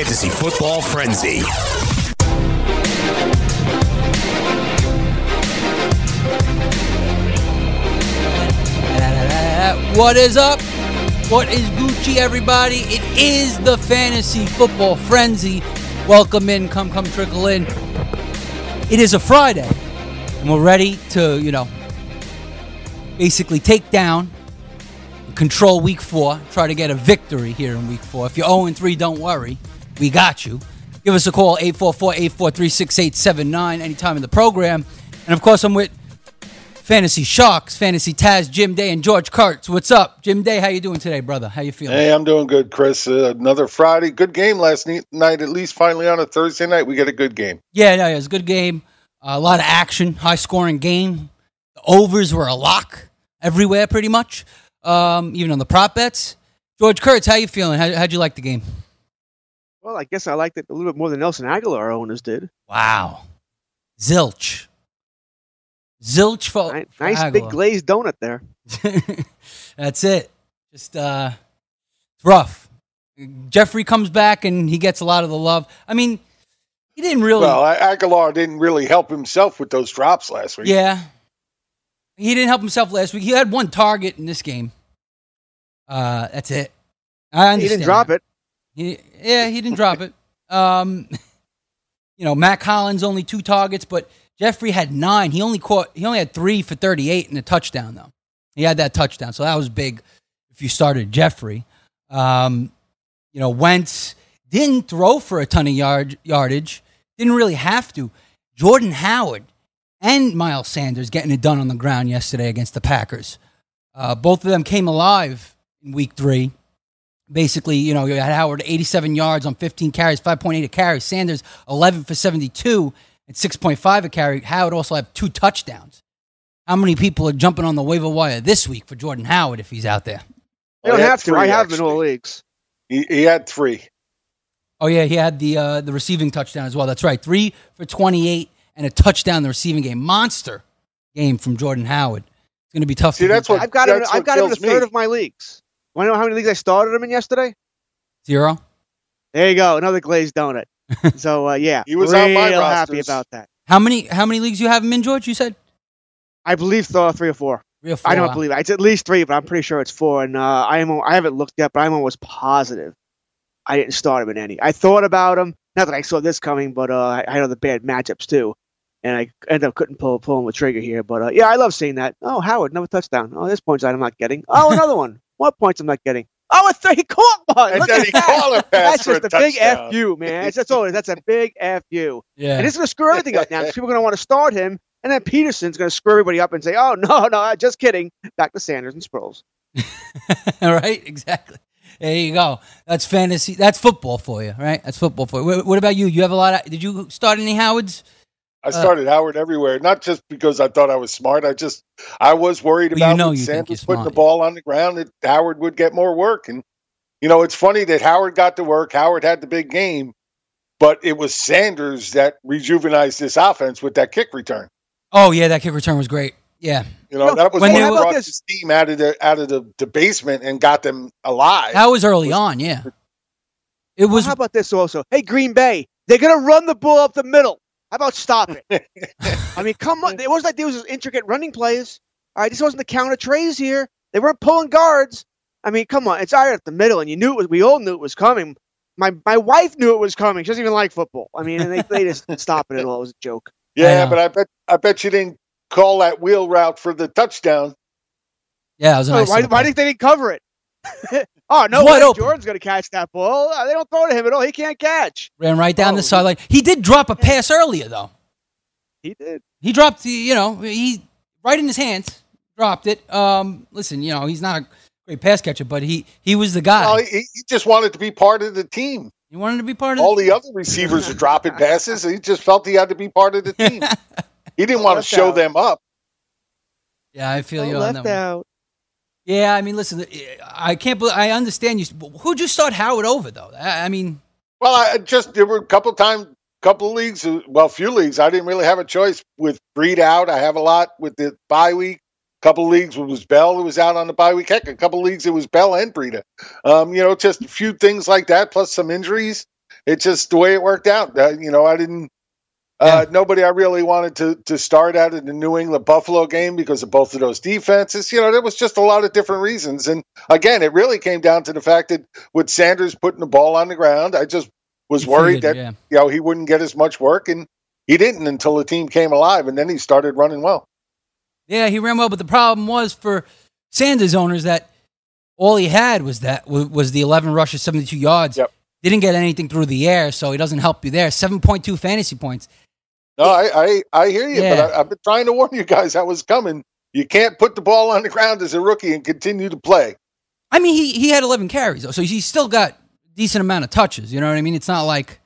Fantasy Football Frenzy. What is up? What is Gucci, everybody? It is the Fantasy Football Frenzy. Welcome in, come, come, trickle in. It is a Friday, and we're ready to, you know, basically take down, control week four, try to get a victory here in week four. If you're 0 3, don't worry. We got you. Give us a call, 844 843 6879, anytime in the program. And of course, I'm with Fantasy Sharks, Fantasy Taz, Jim Day, and George Kurtz. What's up, Jim Day? How you doing today, brother? How you feeling? Hey, I'm doing good, Chris. Uh, another Friday, good game last night. At least finally on a Thursday night, we get a good game. Yeah, no, it was a good game. Uh, a lot of action, high scoring game. The overs were a lock everywhere, pretty much. Um, even on the prop bets. George Kurtz, how you feeling? How, how'd you like the game? Well, I guess I liked it a little bit more than Nelson Agholor owners did. Wow, zilch, zilch for Ni- for nice big glazed donut there. That's it. Just uh, it's rough. Jeffery comes back and he gets a lot of the love. I mean, he didn't really. Well, Agholor didn't really help himself with those drops last week. yeah, he didn't help himself last week. He had one target in this game. Uh, that's it. I understand. He didn't drop it. He, yeah, he didn't drop it. Um, you know, Mack Hollins only two targets, but Jeffery had nine. He only caught. He only had three for thirty-eight and a touchdown though. He had that touchdown, so that was big. If you started Jeffery, um, you know, Wentz didn't throw for a ton of yard yardage. Didn't really have to. Jordan Howard and Miles Sanders getting it done on the ground yesterday against the Packers. Uh, both of them came alive in Week Three basically, you know, you had Howard 87 yards on 15 carries, 5.8 a carry. Sanders 11 for 72 and 6.5 a carry. Howard also had two touchdowns. How many people are jumping on the waiver wire this week for Jordan Howard if he's out there? You Oh, don't have to. three, I have him in all leagues. He, he had three. Oh yeah, he had the uh, the receiving touchdown as well. That's right, three for 28 and a touchdown in the receiving game. Monster game from Jordan Howard. It's going to be tough. See, to beat that's what- I've got him. That's I've what got him in a kills me. third of my leagues. Want to know how many leagues I started him in yesterday? zero. There you go, another glazed donut. so uh, yeah, He was on my happy rosters. about that. How many how many leagues you have him in, George? You said I believe th- three or four. three or four. I don't believe it. It's at least three, but I'm pretty sure it's four. And uh, I am. I haven't looked yet, but I'm almost positive I didn't start him in any. I thought about him. Not that I saw this coming, but uh, I I had other bad matchups too, and I ended up couldn't pull pulling the trigger here. But uh, yeah, I love seeing that. Oh, Howard, another touchdown. Oh, this points I'm not getting. Oh, another one. What points I'm not getting? Oh, a th- he caught one. And Look then at he that. caught a pass That's for just a a big touchdown. fu, man. That's, that's all. That's a big fu. Yeah. And it's going to screw everything up now. People are going to want to start him, and then Pederson's going to screw everybody up and say, "Oh no, no, just kidding." Back to Sanders and Sproles. All right, exactly. There you go. That's fantasy. That's football for you, right? That's football for you. What, what about you? You have a lot of. Did you start any Howards? I uh. started Howard everywhere, not just because I thought I was smart. I just I was worried Well, you about know when you think Sanders putting the ball on the ground that Howard would get more work. And you know, it's funny that Howard got to work. Howard had the big game, but it was Sanders that rejuvenized this offense with that kick return. Oh yeah, that kick return was great. Yeah. You know, No, that was when they were- brought How this team out of the out of the, the basement and got them alive. That was early on. Yeah. It Well, was. how about this also? Hey, Green Bay, they're going to run the ball up the middle. How about stop it? I mean, come on. It wasn't like there was intricate running plays. All right, this wasn't the counter trays here. They weren't pulling guards. I mean, come on. It's right at the middle, and you knew it was. We all knew it was coming. My my wife knew it was coming. She doesn't even like football. I mean, and they they just stop it at all. It was a joke. yeah, know. but I bet I bet you didn't call that wheel route for the touchdown. yeah, it was a Oh, nice. why, little why play. do you think they didn't cover it? oh no, Wide way. Jordan's going to catch that ball. Uh, They don't throw to him at all. He can't catch. Ran right down Oh, the sideline. He did drop a pass earlier though. He did. He dropped. the- You know, he right in his hands. Dropped it. Um, listen, you know, he's not a great pass catcher, but he he was the guy. Well, he, he just wanted to be part of the team. he wanted to be part of All the the other receivers are dropping passes. He just felt he had to be part of the team. He didn't want to show out. them up. Yeah, I feel you on that left one. out. Yeah, I mean, listen, I can't believe I understand you. Who'd you start Howard over though? I, I mean, Well, I just there were a couple times, couple of leagues, uh, well, few leagues. I didn't really have a choice with Breed out. I have a lot with the bye week. couple of leagues it was Bell who was out on the bye week. Heck, a couple of leagues it was Bell and Breida. Um, you know, just a few things like that, plus some injuries. It's just the way it worked out. Uh, you know, I didn't. Uh, Nobody I really wanted to to start out in the New England Buffalo game because of both of those defenses. You know, there was just a lot of different reasons. And again, it really came down to the fact that with Sanders putting the ball on the ground, I just was you worried that yeah. you know he wouldn't get as much work, and he didn't until the team came alive, and then he started running well. Yeah, he ran well, but the problem was for Sanders owners that all he had was that was the 11 rushes, 72 yards. Yep. Didn't get anything through the air, so he doesn't help you there. 7.2 fantasy points. No, I, I I hear you, Yeah. but I, I've been trying to warn you guys that was coming. You can't put the ball on the ground as a rookie and continue to play. I mean, he he had 11 carries, though, so he's still got decent amount of touches. You know what I mean? It's not like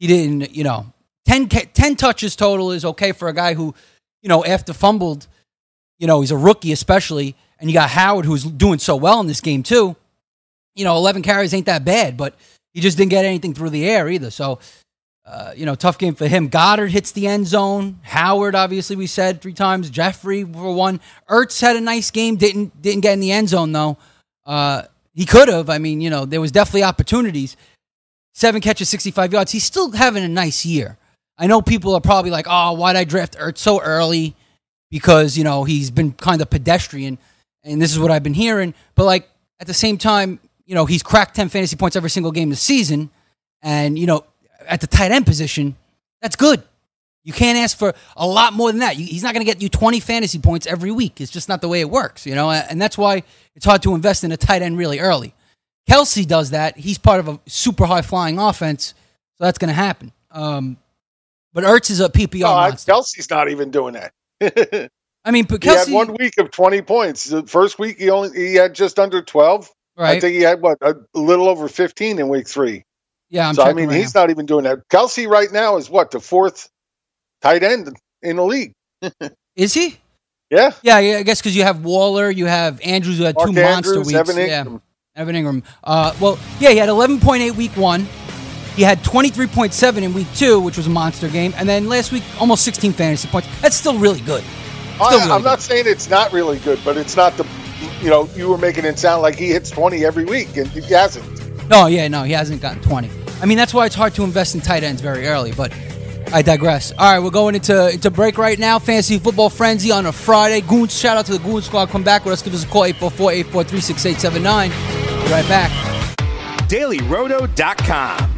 he didn't. You know, 10 10 touches total is okay for a guy who, you know, after fumbled, you know, he's a rookie especially, and you got Howard who's doing so well in this game too. You know, 11 carries ain't that bad, but he just didn't get anything through the air either. So. Uh, you know, tough game for him. Goedert hits the end zone. Howard, obviously, we said three times. Jeffery for one. Ertz had a nice game. Didn't didn't get in the end zone though. Uh, he could have. I mean, you know, there was definitely opportunities. Seven catches, 65 yards. He's still having a nice year. I know people are probably like, oh, why'd I draft Ertz so early? Because, you know, he's been kind of pedestrian. And this is what I've been hearing. But, like, at the same time, you know, he's cracked 10 fantasy points every single game this season. And, you know, at the tight end position, that's good. You can't ask for a lot more than that. He's not going to get you 20 fantasy points every week. It's just not the way it works, you know? And that's why it's hard to invest in a tight end really early. Kelce does that. He's part of a super high flying offense, so that's going to happen. Um, but Ertz is a PPR No, monster. Kelce's not even doing that. I mean, but had one week of twenty points. The first week he only he had just under twelve. I think he had what a little over fifteen in week three. Yeah, I'm so I mean, right he's now. not even doing that. Kelce right now is what the fourth tight end in the league. Is he? Yeah, Yeah, yeah. I guess because you have Waller, you have Andrews, who had Mark two monster weeks. Evan yeah. Engram. Evan Engram. Uh, well, yeah, he had 11.8 week one. He had 23.7 in week two, which was a monster game. And then last week, almost 16 fantasy points. That's still really good. I, Still really I'm not saying it's not really good, but it's not the. You know, you were making it sound like he hits twenty every week, and he hasn't. No, yeah, no, he hasn't gotten 20. I mean, that's why it's hard to invest in tight ends very early, but I digress. All right, we're going into, into break right now. Fantasy Football Frenzy on a Friday. Goons, shout out to the Goon Squad. Come back with us. Give us a call, 844 843 6879. Be right back. DailyRoto.com.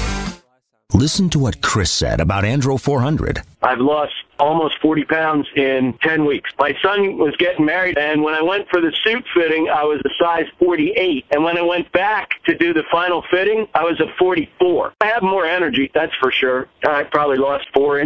Listen to what Chris said about Andro 400. I've lost almost 40 pounds in 10 weeks. My son was getting married, and when I went for the suit fitting, I was a size 48. And when I went back to do the final fitting, I was a 44. I have more energy, that's for sure. I probably lost four.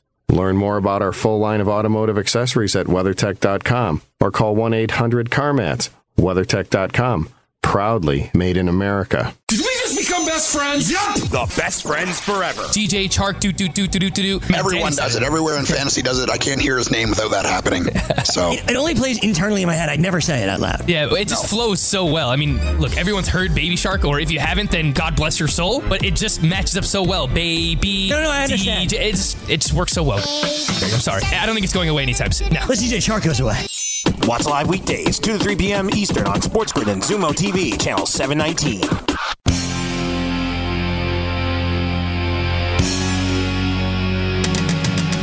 Learn more about our full line of automotive accessories at WeatherTech.com or call 1 800 CarMats. WeatherTech.com. Proudly made in America. Best friends? Yup. The best friends forever. DJ Chark, do do do do do do do. Everyone does it. Everywhere in fantasy does it. I can't hear his name without that happening. So It, it only plays internally in my head. I'd never say it out loud. Yeah, it just flows so well. I mean, look, everyone's heard Baby Shark, or if you haven't, then God bless your soul. But it just matches up so well. Baby. No, no, I understand. DJ, it just it just works so well. I'm sorry. I don't think it's going away anytime soon. No. Unless DJ Shark goes away. Watch live weekdays, 2 to 3 p.m. Eastern on Sports Grid and Xumo TV, channel 719.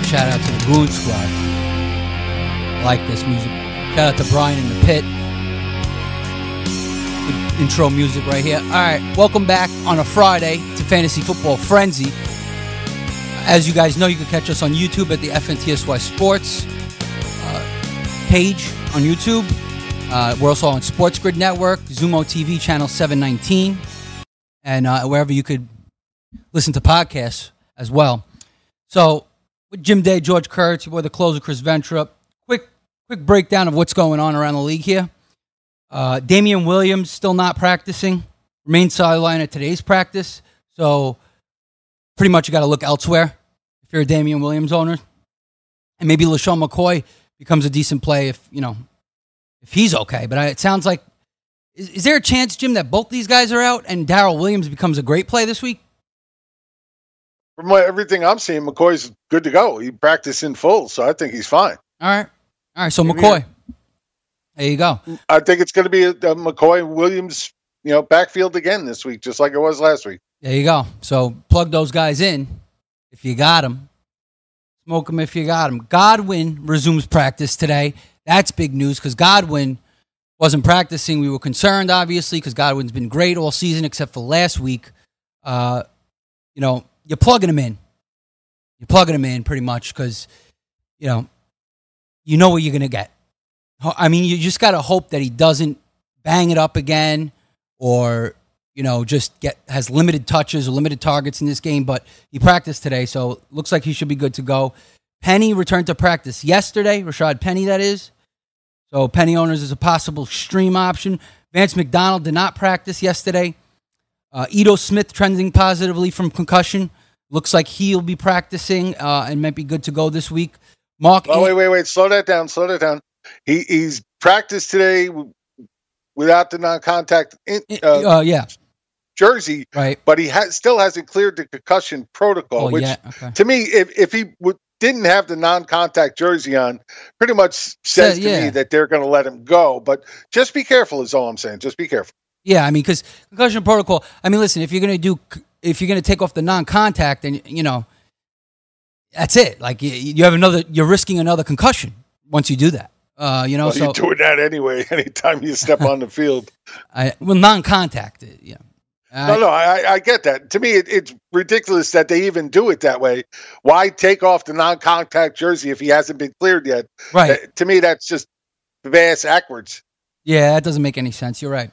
Shout out to the Goon Squad. Like this music. Shout out to Brian in the pit. Good intro music right here. All right, welcome back on a Friday to Fantasy Football Frenzy. As you guys know, you can catch us on YouTube at the FNTSY Sports uh, page on YouTube. Uh, we're also on Sports Grid Network, Xumo TV channel 719, and uh, wherever you could listen to podcasts as well. So, with Jim Day, George Kurtz, your boy the closer, Chris Ventura. Quick, quick breakdown of what's going on around the league here. Uh, Damien Williams still not practicing, remains sideline at today's practice. So, pretty much you got to look elsewhere if you're a Damien Williams owner. And maybe LeSean McCoy becomes a decent play if, you know, if he's okay. But I, it sounds like, is, is there a chance, Jim, that both these guys are out and Darrel Williams becomes a great play this week? From everything I'm seeing, McCoy's good to go. He practiced in full, so I think he's fine. All right. All right. So McCoy. There you go. I think it's going to be a, a McCoy Williams, you know, backfield again this week, just like it was last week. There you go. So plug those guys in if you got them. Smoke them if you got them. Godwin resumes practice today. That's big news because Godwin wasn't practicing. We were concerned, obviously, because Godwin's been great all season except for last week. Uh, you know, you're plugging him in. You're plugging him in pretty much because, you know, you know what you're going to get. I mean, you just got to hope that he doesn't bang it up again or, you know, just get has limited touches or limited targets in this game. But he practiced today, so looks like he should be good to go. Penny returned to practice yesterday. Rashaad Penny, that is. So Penny owners is a possible stream option. Vance McDonald did not practice yesterday. Uh, Ito Smith trending positively from concussion. Looks like he'll be practicing uh, and might be good to go this week. Mark, Oh, wait, wait, wait. Slow that down. Slow that down. He he's practiced today without the non-contact in, uh, uh, yeah, jersey, right? But he ha- still hasn't cleared the concussion protocol. Oh, which, yeah, okay. to me, if if he would, didn't have the non-contact jersey on, pretty much says So, to me that they're going to let him go. But just be careful, is all I'm saying. Just be careful. Yeah, I mean, because concussion protocol. I mean, listen, if you're gonna do, if you're gonna take off the non-contact, and you know, that's it. Like you, you have another, you're risking another concussion once you do that. Uh, you know, well, so you're doing that anyway. Anytime you step on the field. I, well, non-contact. uh, Yeah. No, no, I, I- I get that. To me, it, it's ridiculous that they even do it that way. Why take off the non-contact jersey if he hasn't been cleared yet? Right. To me, that's just vast backwards. Yeah, that doesn't make any sense. You're right.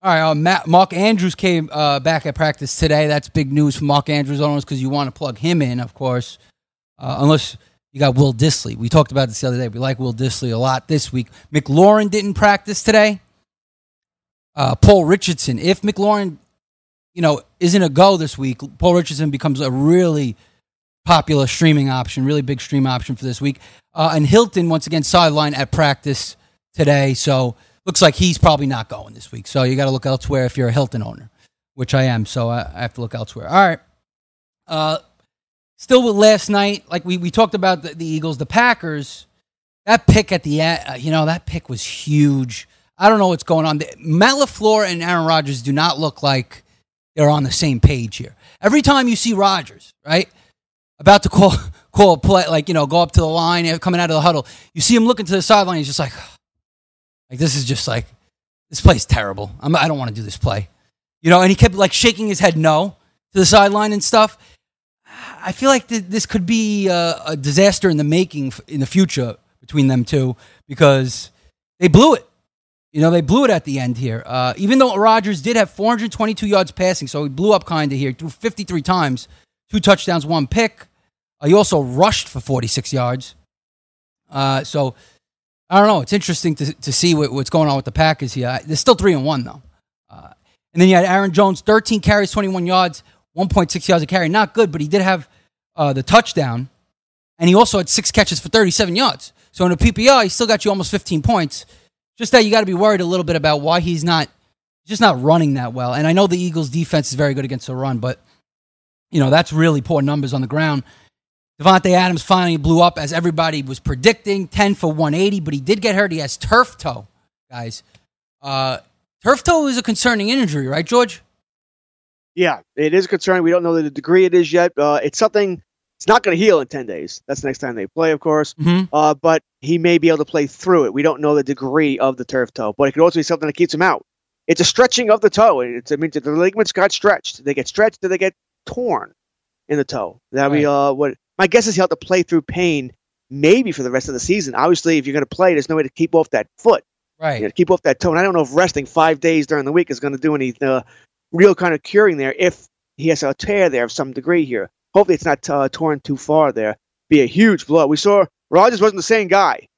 All right, uh, Matt, Mark Andrews came uh, back at practice today. That's big news for Mark Andrews owners because you want to plug him in, of course. Uh, unless you got Will Dissly. We talked about this the other day. We like Will Dissly a lot this week. McLaurin didn't practice today. Uh, Paul Richardson. If McLaurin, you know, isn't a go this week, Paul Richardson becomes a really popular streaming option, really big stream option for this week. Uh, and Hilton once again sideline at practice today, so looks like he's probably not going this week. So you got to look elsewhere if you're a Hilton owner, which I am. So I, I have to look elsewhere. All right. Uh, still with last night, like we, we talked about the, the Eagles, the Packers. That pick at the end, uh, you know, that pick was huge. I don't know what's going on. Matt LaFleur and Aaron Rodgers do not look like they're on the same page here. Every time you see Rodgers, right, about to call call a play, like you know, go up to the line, coming out of the huddle. You see him looking to the sideline. He's just like, like this is just like this play's terrible. I'm, I don't want to do this play, you know. And he kept like shaking his head no to the sideline and stuff. I feel like th- this could be uh, a disaster in the making f- in the future between them two because they blew it. You know, they blew it at the end here. Uh, even though Rodgers did have 422 yards passing, so he blew up kind of here, threw 53 times, two touchdowns, one pick. Uh, he also rushed for 46 yards. Uh, so I don't know. It's interesting to, to see what, what's going on with the Packers here. They're still three and one though. Uh, and then you had Aaron Jones, 13 carries, 21 yards, 1.6 yards a carry. Not good, but he did have uh, the touchdown, and he also had six catches for 37 yards. So in a PPR, he still got you almost 15 points. Just that you got to be worried a little bit about why he's not just not running that well. And I know the Eagles' defense is very good against the run, but you know that's really poor numbers on the ground. Davante Adams finally blew up as everybody was predicting, 10 for 180, but he did get hurt. He has turf toe, guys. Uh, turf toe is a concerning injury, right, George? Yeah, it is concerning. We don't know the degree it is yet. Uh, it's something. It's not going to heal in ten days. That's the next time they play, of course. Mm-hmm. Uh, but he may be able to play through it. We don't know the degree of the turf toe, but it could also be something that keeps him out. It's a stretching of the toe. It's, it means that the ligaments got stretched. They get stretched, do they get torn in the toe? That be uh, what my guess is he'll have to play through pain maybe for the rest of the season. Obviously, if you're going to play, there's no way to keep off that foot. Right. You know, keep off that toe. And I don't know if resting five days during the week is going to do any uh, real kind of curing there. If he has a tear there of some degree here, hopefully it's not uh, torn too far there. Be a huge blow. We saw Rodgers wasn't the same guy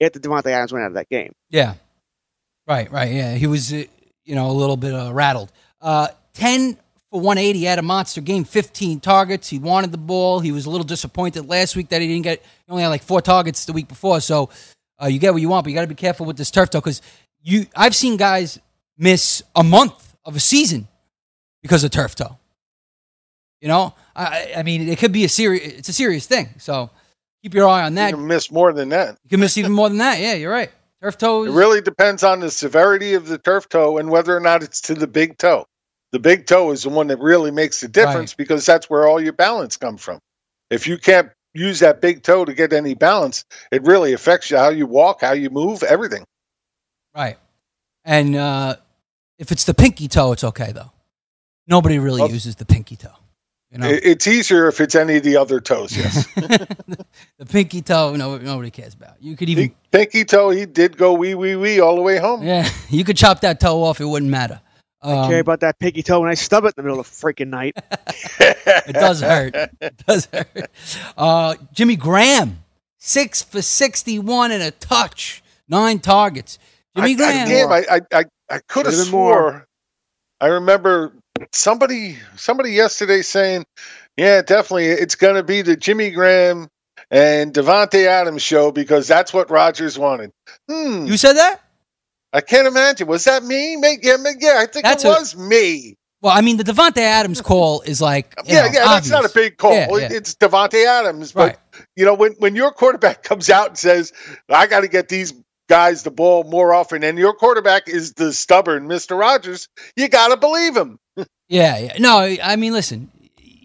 after Davante Adams went out of that game. Yeah. Right, right. Yeah. He was, uh, you know, a little bit uh, rattled. Uh, 10 for 180 he had a monster game, 15 targets. He wanted the ball. He was a little disappointed last week that he didn't get, he only had like four targets the week before. So uh, you get what you want, but you got to be careful with this turf toe because you, I've seen guys miss a month of a season because of turf toe. You know, I, I mean, it could be a serious, it's a serious thing. So keep your eye on that. You can miss more than that. You can miss even more than that. Yeah, you're right. Turf toe. It really depends on the severity of the turf toe and whether or not it's to the big toe. The big toe is the one that really makes the difference because that's where all your balance comes from. If you can't use that big toe to get any balance, it really affects you how you walk, how you move, everything. Right. And uh, if it's the pinky toe, it's okay though. Nobody really Well- uses the pinky toe. You know, It's easier if it's any of the other toes, yes. the pinky toe, no, nobody cares about. You could even, He- pinky toe, he did go wee wee wee all the way home. yeah, you could chop that toe off; it wouldn't matter. I Um, care about that pinky toe when I stub it in the middle of the freaking night. it does hurt. It does hurt. Uh, Jimmy Graham, six for sixty-one and a touch, nine targets. Jimmy I, Graham. I, damn, I, I, I, I could have Should've swore. more. I remember somebody somebody yesterday saying, "Yeah, definitely, it's going to be the Jimmy Graham and Davante Adams show because that's what Rodgers wanted." Hmm. you said that? I can't imagine. Was that me? Yeah, yeah, I think That's it a- was me. Well, I mean, the Davante Adams call is like, Yeah, know, yeah, that's not a big call. Yeah, yeah. It's Davante Adams, but Right. you know when when your quarterback comes out and says, "I got to get these guys the ball more often," and your quarterback is the stubborn Mister Rogers, you got to believe him. Yeah, yeah. No, I mean, listen.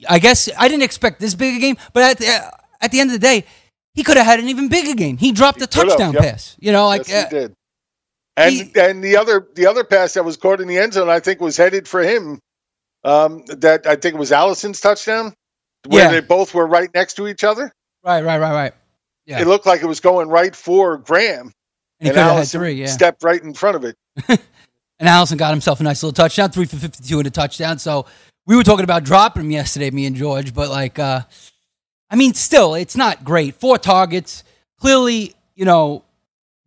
I guess I didn't expect this big a game, but at the, at the end of the day, he could have had an even bigger game. He dropped a touchdown yep. pass. You know, like yes, uh, did. And and the other the other pass that was caught in the end zone, I think, was headed for him. Um, that I think it was Allison's touchdown, where Yeah. they both were right next to each other. right, right, right, right. Yeah. It looked like it was going right for Graham, And and could have had Allison three. Yeah. stepped right in front of it. And Allison got himself a nice little touchdown, three for fifty-two and a touchdown. So we were talking about dropping him yesterday, me and George, but like, uh, I mean, still, it's not great. Four targets. Clearly, you know,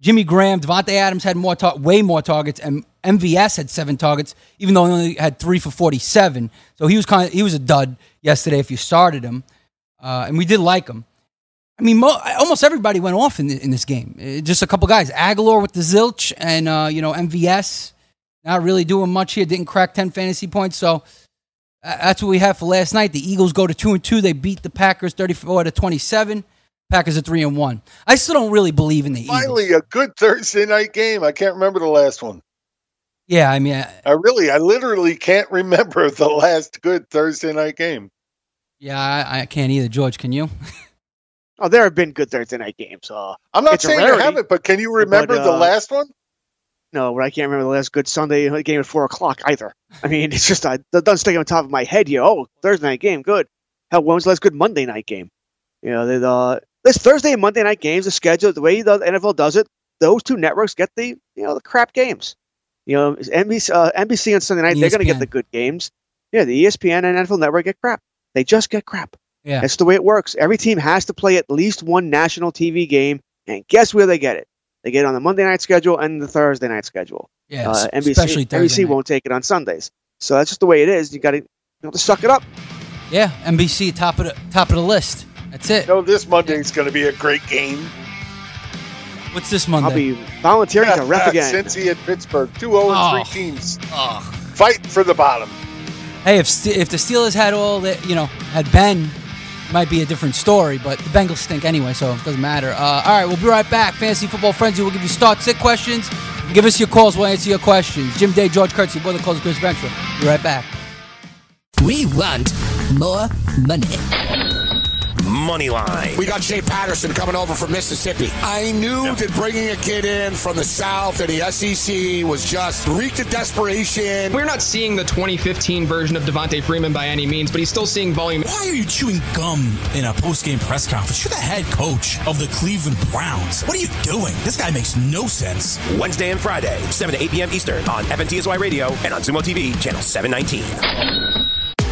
Jimmy Graham, Davante Adams had more, way more targets, and MVS had seven targets, even though he only had three for forty-seven. So he was kind of he was a dud yesterday if you started him, uh, and we did like him. I mean, mo- almost everybody went off in, the, in this game. Uh, Just a couple guys. Agholor with the zilch, and uh, you know MVS not really doing much here. Didn't crack ten fantasy points. So uh, that's what we have for last night. The Eagles go to two and two. They beat the Packers thirty-four to twenty-seven. Packers are three and one. I still don't really believe in the Eagles. Finally, a good Thursday night game. I can't remember the last one. Yeah, I mean, uh, I really, I literally can't remember the last good Thursday night game. yeah, I, I can't either. George, can you? Oh, there have been good Thursday night games. Uh, I'm not it's a saying you haven't, but can you remember but, the uh, last one? No, but I can't remember the last good Sunday game at four o'clock either. I mean, it's just uh, that doesn't stick on top of my head here. Oh, Thursday night game, good. Hell, when was the last good Monday night game? You know, the uh, this Thursday and Monday night games, the schedule, the way the NFL does it, those two networks get the you know the crap games. You know, NBC, uh, NBC on Sunday night, they're going to get the good games. Yeah, the ESPN and NFL Network get crap. They just get crap. Yeah. That's the way it works. Every team has to play at least one national TV game, and guess where they get it? They get it on the Monday night schedule and the Thursday night schedule. Yeah, uh, NBC, especially Thursday NBC won't take it on Sundays. So that's just the way it is. You got to you have to suck it up. Yeah, NBC top of the top of the list. That's it. No, this Monday's going to be a great game. What's this Monday? I'll be volunteering to ref again. Cincy at Pittsburgh, two zero Oh. and three teams fight for the bottom. Hey, if if the Steelers had all that, you know, had Ben, might be a different story. But the Bengals stink anyway, so it doesn't matter. Uh, all right, we'll be right back. Fantasy Football Frenzy. We'll give you start sit questions. Give us your calls. We'll answer your questions. Jim Day, George Kurtz, boy, the calls Chris Ventura. Be right back. We want more money. Money line. We got Shea Patterson coming over from Mississippi. I knew that bringing a kid in from the South and the SEC was just reeked of desperation. We're not seeing the 2015 version of Devonta Freeman by any means, but he's still seeing volume. Why are you chewing gum in a post-game press conference? You're the head coach of the Cleveland Browns. What are you doing? This guy makes no sense. Wednesday and Friday, 7 to 8 p.m. Eastern on FNTSY Radio and on Xumo TV, channel 719.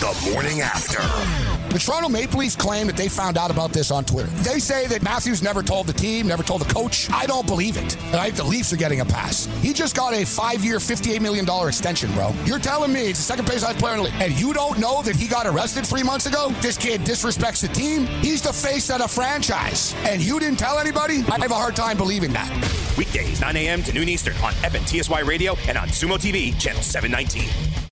The morning after. The Toronto Maple Leafs claim that they found out about this on Twitter. They say that Matthews never told the team, never told the coach. I don't believe it. And I think the Leafs are getting a pass. He just got a five-year, $58 million extension, bro. You're telling me it's the second base player in the league, and you don't know that he got arrested three months ago? This kid disrespects the team. He's the face of the franchise. And you didn't tell anybody? I have a hard time believing that. Weekdays, 9 a.m. to noon Eastern on FNTSY Radio and on Xumo TV, channel 719.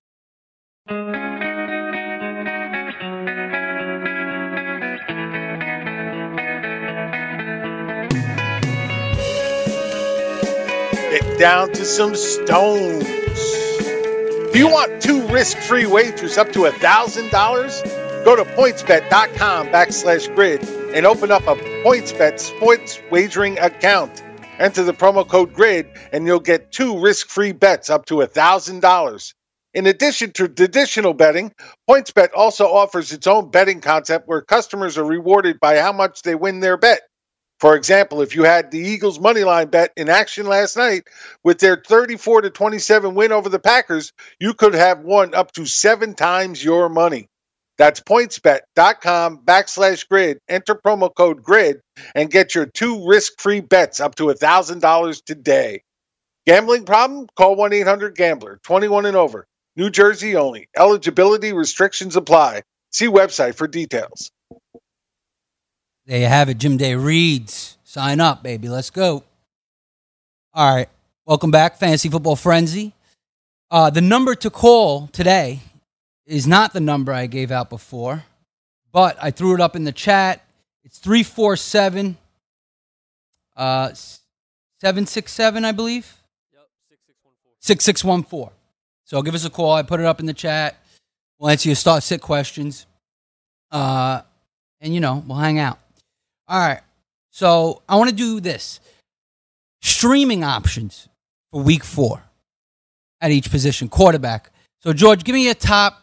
Get down to some stones. Do you want two risk-free wagers up to $1,000? Go to pointsbet.com backslash grid and open up a PointsBet sports wagering account. Enter the promo code GRID and you'll get two risk-free bets up to $1,000. In addition to traditional betting, PointsBet also offers its own betting concept where customers are rewarded by how much they win their bet. For example, if you had the Eagles money line bet in action last night with their 34 to 27 win over the Packers, you could have won up to seven times your money. That's pointsbet.com backslash grid. Enter promo code grid and get your two risk free bets up to $1,000 today. Gambling problem? Call 1 800 Gambler, 21 and over. New Jersey only. Eligibility restrictions apply. See website for details. There you have it. Jim Day reads. Sign up, baby. Let's go. All right. Welcome back, Fantasy Football Frenzy. Uh, the number to call today is not the number I gave out before, but I threw it up in the chat. It's 347 uh, 767, I believe. Yep, 6614. So give us a call. I put it up in the chat. We'll answer your start sit questions. Uh, and, you know, we'll hang out. All right. So I want to do this streaming options for week four at each position, quarterback. So, George, give me a top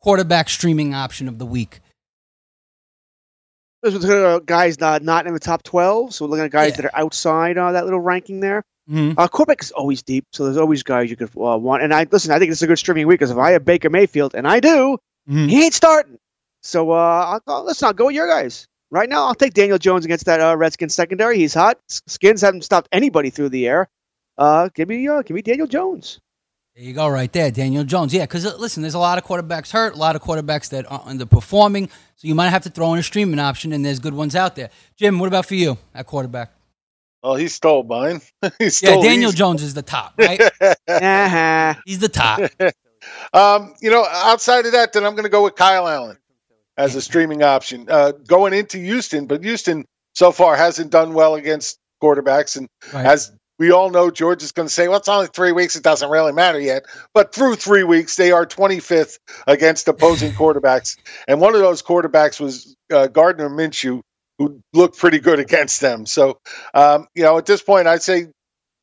quarterback streaming option of the week. This was uh, guys not, not in the top 12. So we're looking at guys that are outside uh, that little ranking there. Mhm. Uh, quarterback is always deep, so there's always guys you could uh, want. And I listen, I think it's a good streaming week because if I have Baker Mayfield, and I do, he ain't starting. So uh, I'll, I'll, listen, I'll go with your guys. Right now, I'll take Daniel Jones against that uh, Redskins secondary. He's hot. Skins haven't stopped anybody through the air. Uh, give me, uh, give me Daniel Jones. There you go, right there, Daniel Jones. Yeah, because listen, there's a lot of quarterbacks hurt, a lot of quarterbacks that are underperforming. So you might have to throw in a streaming option, and there's good ones out there. Jim, what about for you at quarterback? Oh, he stole mine. he Yeah, Daniel these. Jones is the top, right? uh-huh. He's the top. um, you know, outside of that, then I'm going to go with Kyle Allen as a streaming option. Uh, going into Houston, but Houston so far hasn't done well against quarterbacks, and Right. as we all know, George is going to say, "Well, it's only three weeks; it doesn't really matter yet." But through three weeks, they are 25th against opposing quarterbacks, and one of those quarterbacks was uh, Gardner Minshew, who looked pretty good against them. So, um, you know, at this point, I'd say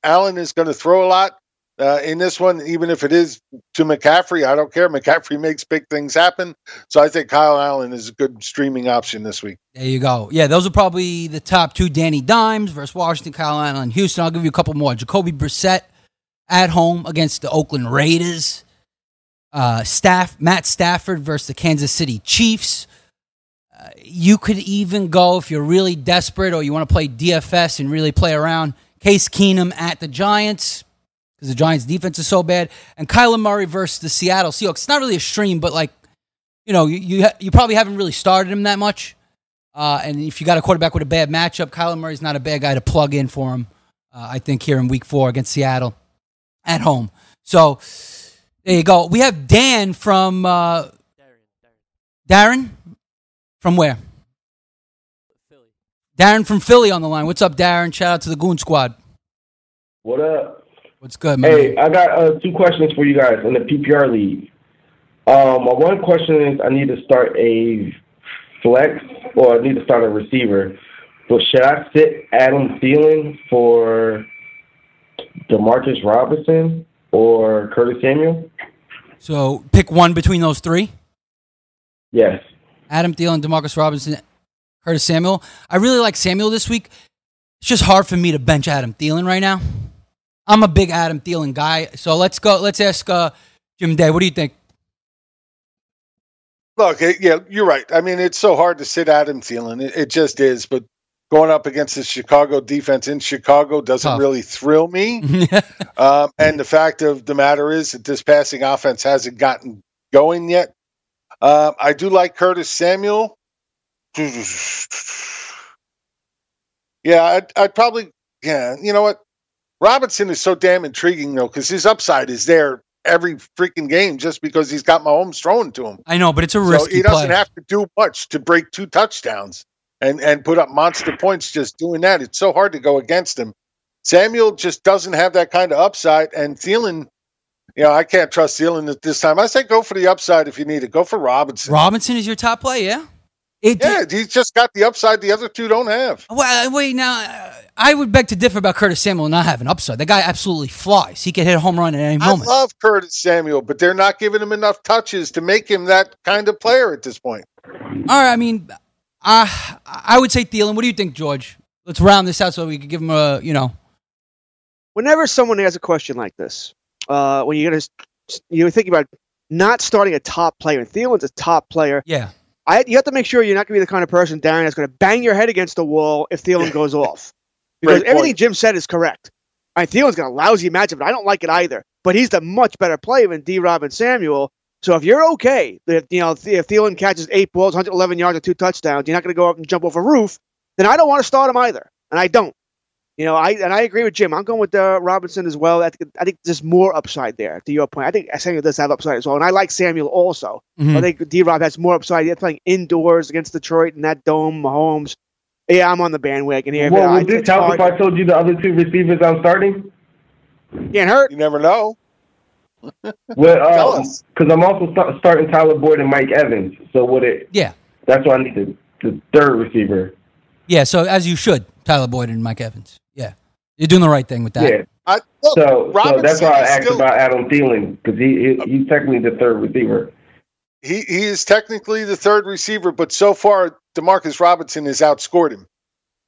Allen is going to throw a lot uh, in this one, even if it is to McCaffrey. I don't care. McCaffrey makes big things happen. So I think Kyle Allen is a good streaming option this week. There you go. Yeah, those are probably the top two. Danny Dimes versus Washington, Kyle Allen, Houston. I'll give you a couple more. Jacoby Brissett at home against the Oakland Raiders. Uh, staff Matt Stafford versus the Kansas City Chiefs. Uh, you could even go if you're really desperate or you want to play DFS and really play around. Case Keenum at the Giants because the Giants' defense is so bad, and Kyler Murray versus the Seattle Seahawks. It's not really a stream, but like you know, you you, ha- you probably haven't really started him that much. Uh, and if you got a quarterback with a bad matchup, Kyler Murray's not a bad guy to plug in for him. Uh, I think here in Week Four against Seattle at home. So there you go. We have Dan from uh, Darren from where? Darren from Philly on the line. What's up, Darren? Shout out to the Goon Squad. What up? What's good, man? Hey, I got uh, two questions for you guys in the PPR league. Um, my one question is I need to start a flex or I need to start a receiver. But should I sit Adam Thielen for Demarcus Robinson or Curtis Samuel? So pick one between those three. Yes. Adam Thielen, Demarcus Robinson, Curtis Samuel. I really like Samuel this week. It's just hard for me to bench Adam Thielen right now. I'm a big Adam Thielen guy. So let's go. Let's ask uh, Jim Day. What do you think? Look, it, yeah, you're right. I mean, it's so hard to sit Adam Thielen. It, it just is. But going up against the Chicago defense in Chicago doesn't Tough. really thrill me. um, and the fact of the matter is that this passing offense hasn't gotten going yet. Um, I do like Curtis Samuel. Yeah, I'd, I'd probably, yeah, you know what? Robinson is so damn intriguing, though, because his upside is there every freaking game just because he's got Mahomes thrown to him. I know, but it's a So risky he doesn't play. have to do much to break two touchdowns and and put up monster points just doing that. It's so hard to go against him. Samuel just doesn't have that kind of upside, and Thielen, you know, I can't trust Thielen at this time. I say go for the upside if you need it. Go for Robinson. Robinson is your top play, yeah? It, yeah, he's just got the upside the other two don't have. Well, wait, now, uh, I would beg to differ about Curtis Samuel not having upside. The guy absolutely flies. He could hit a home run at any I moment. I love Curtis Samuel, but they're not giving him enough touches to make him that kind of player at this point. All right, I mean, uh, I would say Thielen. What do you think, George? let's round this out so we can give him a you know. Whenever someone has a question like this, uh, when you're gonna you're thinking about not starting a top player, and Thielen's a top player. Yeah. I, you have to make sure you're not going to be the kind of person, Darren, that's going to bang your head against the wall if Thielen goes off. Because Great everything point. Jim said is correct. I mean, Thielen's got a lousy matchup, but I don't like it either. But he's the much better player than D. Rob and Samuel. So if you're okay, if you know if Thielen catches eight balls, 111 yards, and two touchdowns, you're not going to go up and jump off a roof. Then I don't want to start him either, and I don't. You know, I and I agree with Jim. I'm going with uh, Robinson as well. I think, I think there's more upside there. To your point, I think Samuel does have upside as well, and I like Samuel also. Mhm. I think D. Rob has more upside. They're playing indoors against Detroit in that dome, Mahomes. Yeah, I'm on the bandwagon here. Well, would this it's help if I told you the other two receivers I'm starting? Can't hurt. You never know. Well, because I'm also sta- starting Tyler Boyd and Mike Evans. So would it? Yeah. That's why I need the, the third receiver. Yeah, so as you should, Tyler Boyd and Mike Evans. Yeah, you're doing the right thing with that. Yeah. I, look, So, so that's why I asked still- about Adam Thielen because he, he he's technically the third receiver. He he is technically the third receiver, but so far Demarcus Robinson has outscored him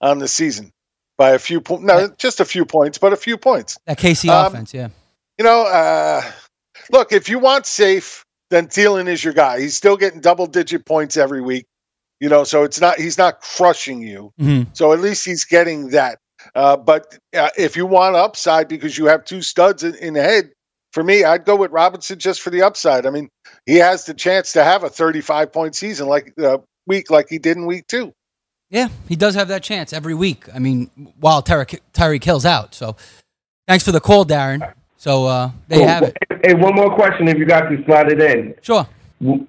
on the season by a few points. No, just a few points, but a few points. That KC Um, offense, yeah. You know, uh, look, if you want safe, then Thielen is your guy. He's still getting double digit points every week. You know, so it's not he's not crushing you. Mhm. So at least he's getting that. Uh, but uh, if you want upside because you have two studs in, in the head, for me, I'd go with Robinson just for the upside. I mean, he has the chance to have a 35 point season like uh, week like he did in week two. Yeah, he does have that chance every week. I mean, while Tyreek Tyreek Hill's out. So thanks for the call, Darren. So uh, there you Cool. have it. Hey, one more question if you got to slide it in. Sure. Wh-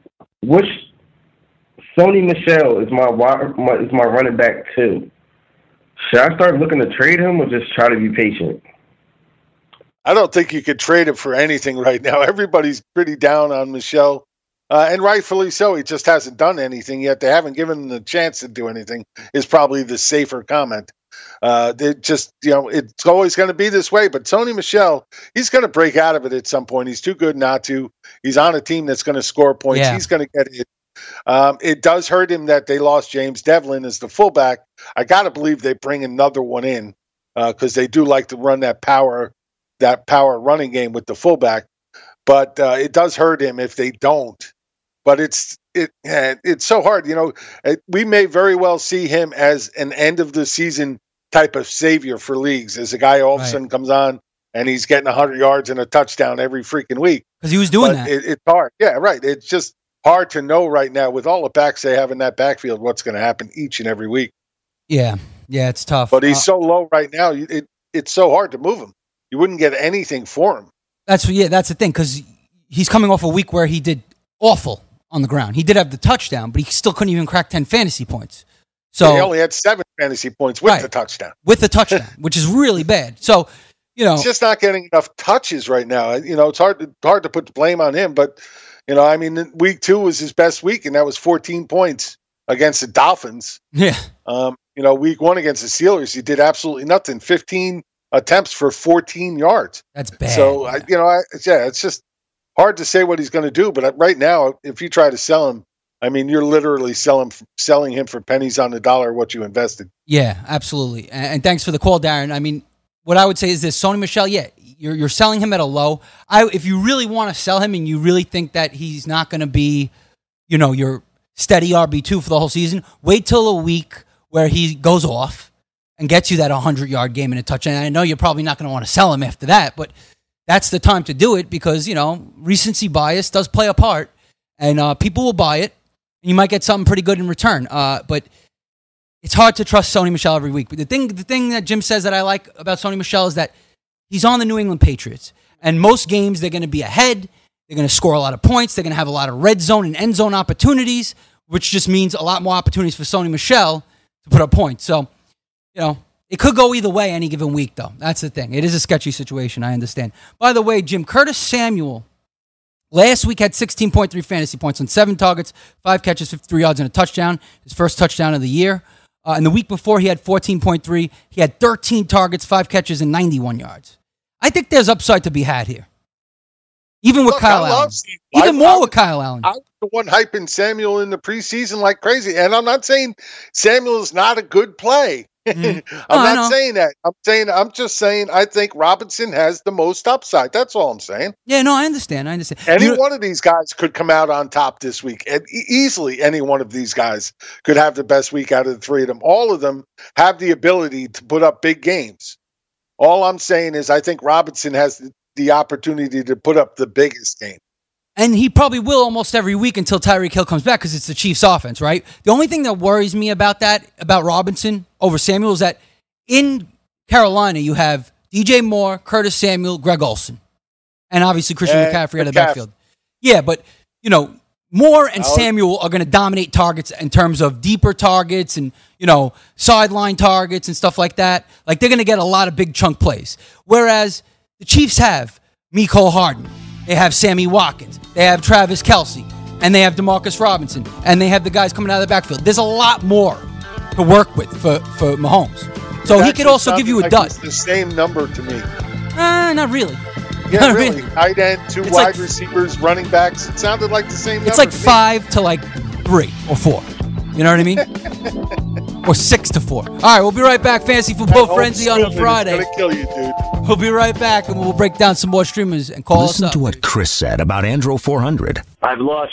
Which Sony Michel is my, wi- my is my running back too? Should I start looking to trade him or just try to be patient? I don't think you could trade him for anything right now. Everybody's pretty down on Michel, uh, and rightfully so. He just hasn't done anything yet. They haven't given him the chance to do anything. Is probably the safer comment. Uh, they just you know it's always going to be this way. But Tony Michel, he's going to break out of it at some point. He's too good not to. He's on a team that's going to score points. Yeah. He's going to get it. Um, it does hurt him that they lost James Develin as the fullback. I got to believe they bring another one in because they do like to run that power that power running game with the fullback. But uh, it does hurt him if they don't. But it's it it's so hard, you know. eh, We may very well see him as an end of the season type of savior for leagues, as a guy all of a sudden comes on and he's getting 100 yards and a touchdown every freaking week. Because he was doing But that. It, it's hard. Yeah, right. It's just hard to know right now with all the backs they have in that backfield what's going to happen each and every week. yeah, yeah, it's tough. But he's Uh, so low right now, it, it's so hard to move him. You wouldn't get anything for him. That's yeah, that's the thing because he's coming off a week where he did awful on the ground. He did have the touchdown, but he still couldn't even crack ten fantasy points. So he only had seven fantasy points with Right. the touchdown. with the touchdown, which is really bad. So you know, He's just not getting enough touches right now. You know, it's hard to hard to put the blame on him, but you know, I mean, week two was his best week, and that was 14 points against the Dolphins. yeah, Um, you know, week one against the Steelers, he did absolutely nothing. 15 attempts for 14 yards. that's bad. So, I, you know, I, yeah, it's just hard to say what he's going to do. But right now, if you try to sell him, I mean, you're literally selling selling him for pennies on the dollar what you invested. Yeah, absolutely. And, and thanks for the call, Darren. I mean, what I would say is this: Sony Michel, yeah, you're you're selling him at a low. I if you really want to sell him and you really think that he's not going to be, you know, your steady RB two for the whole season, wait till a week where he goes off and gets you that 100 yard game and a touchdown. And I know you're probably not going to want to sell him after that, but that's the time to do it because you know recency bias does play a part, and uh, people will buy it, and you might get something pretty good in return. Uh, but it's hard to trust Sony Michel every week. But the thing, the thing that Jim says that I like about Sony Michel is that he's on the New England Patriots, and most games they're going to be ahead. They're going to score a lot of points. They're going to have a lot of red zone and end zone opportunities, which just means a lot more opportunities for Sony Michel to put up points. So, you know, it could go either way any given week, though. That's the thing. It is a sketchy situation. I understand. By the way, Jim Curtis Samuel last week had 16.3 fantasy points on seven targets, five catches, 53 yards, and a touchdown. His first touchdown of the year. Uh, and the week before, he had 14.3. He had 13 targets, five catches, and 91 yards. I think there's upside to be had here. Even with Look, Kyle Allen. Even I- more I with Kyle Allen. I was the one hyping Samuel in the preseason like crazy. And I'm not saying Samuel is not a good play. Mm-hmm. Oh, I'm Oh, not saying that. I'm saying I'm just saying I think Robinson has the most upside. That's all I'm saying. Yeah, no, I understand. I understand. Any You know- one of these guys could come out on top this week. And easily any one of these guys could have the best week out of the three of them. All of them have the ability to put up big games. All I'm saying is I think Robinson has the- opportunity to put up the biggest game. And he probably will almost every week until Tyreek Hill comes back because it's the Chiefs' offense, right? The only thing that worries me about that, about Robinson over Samuel, is that in Carolina you have DJ Moore, Curtis Samuel, Greg Olsen, and obviously Christian And McCaffrey out of the backfield. Yeah, but you know Moore and I'll- Samuel are going to dominate targets in terms of deeper targets and you know sideline targets and stuff like that. Like they're going to get a lot of big chunk plays. Whereas the Chiefs have Mecole Hardman, they have Sammy Watkins, they have Travis Kelce, and they have Demarcus Robinson, and they have the guys coming out of the backfield. There's a lot more to work with for for Mahomes. So he could also give you a like dud. it's The same number to me. Uh, not really. Yeah, Not really. Tight end, two It's wide like- receivers, running backs. It sounded like the same. It's number like to me. five to like three or four. You know what I mean? or six to four. All right, we'll be right back. Fancy Football Home Frenzy on a Friday. gonna kill you, dude. We'll be right back and we'll break down some more streamers and call Listen us up. to what Chris said about Andro 400. I've lost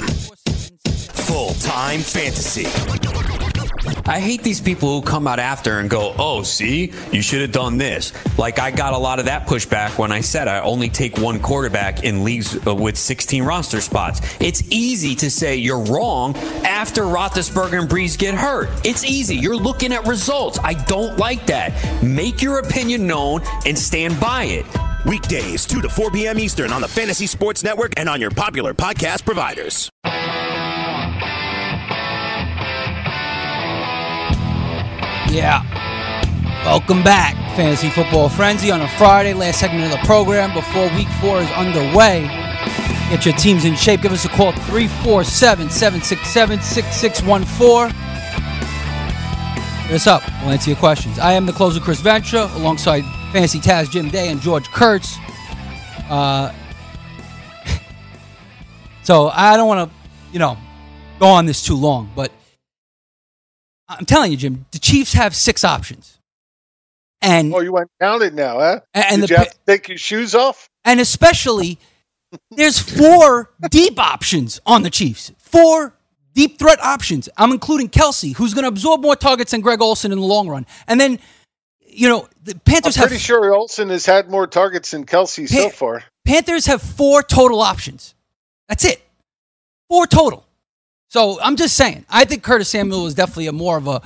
Full time fantasy. I hate these people who come out after and go, oh, see, you should have done this. Like, I got a lot of that pushback when I said I only take one quarterback in leagues uh, with 16 roster spots. It's easy to say you're wrong after Roethlisberger and Brees get hurt. It's easy. You're looking at results. I don't like that. Make your opinion known and stand by it. Weekdays, 2 to 4 p.m. Eastern on the Fantasy Sports Network and on your popular podcast providers. Yeah. Welcome back, Fantasy Football Frenzy, on a Friday, last segment of the program before week four is underway. Get your teams in shape. Give us a call 347 767 6614. Hit us up. We'll answer your questions. I am the closer, Chris Ventura, alongside Fantasy Taz Jim Day and George Kurtz. Uh, so I don't want to, you know, go on this too long, but I'm telling you, Jim, the Chiefs have six options. And oh, you went it now, huh? And Did the you have to take your shoes off? and especially there's four deep options on the Chiefs. Four deep threat options. I'm including Kelce, who's going to absorb more targets than Greg Olsen in the long run. And then, you know, the Panthers I'm have pretty sure Olsen has had more targets than Kelce so far. Panthers have four total options. That's it. Four total. So I'm just saying. I think Curtis Samuel is definitely a more of a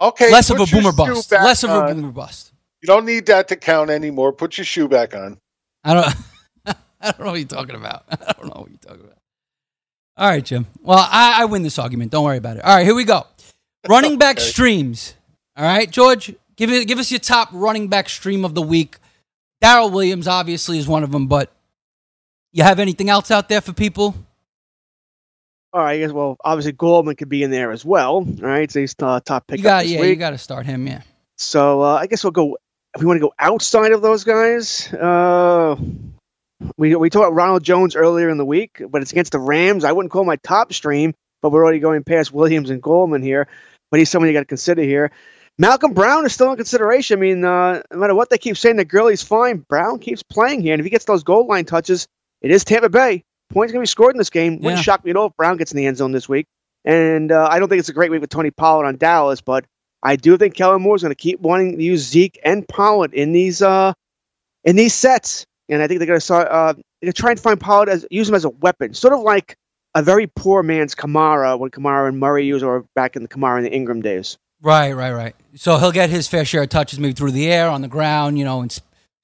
Okay, less of a boomer bust. Less of a boomer bust. You don't need that to count anymore. Put your shoe back on. I don't. I don't know what you're talking about. I don't know what you're talking about. All right, Jim. Well, I, I win this argument. Don't worry about it. All right, here we go. Running back streams. All right, George, give it. Give us your top running back stream of the week. Darrel Williams obviously is one of them, but you have anything else out there for people? All right, I guess. Well, obviously Goldman could be in there as well. All right, so he's uh, top pick You got, yeah, week. you got to start him. Yeah. So uh, I guess we'll go. If we want to go outside of those guys, uh, we we talked about Ronald Jones earlier in the week, but it's against the Rams. I wouldn't call my top stream, but we're already going past Williams and Goldman here. But he's someone you got to consider here. Malcolm Brown is still in consideration. I mean, uh, no matter what they keep saying, that Gurley's fine. Brown keeps playing here, and if he gets those goal line touches, it is Tampa Bay. Points going to be scored in this game. Wouldn't shock me at all if Brown gets in the end zone this week. And uh, I don't think it's a great week with Tony Pollard on Dallas, but I do think Kellen Moore is going to keep wanting to use Zeke and Pollard in these uh, in these sets, and I think they're going to start. Uh, they're to try and find Pollard as use him as a weapon, sort of like a very poor man's Kamara when Kamara and Murray used, or back in the Kamara and the Ingram days. Right, right, right. So he'll get his fair share of touches, maybe through the air, on the ground, you know, and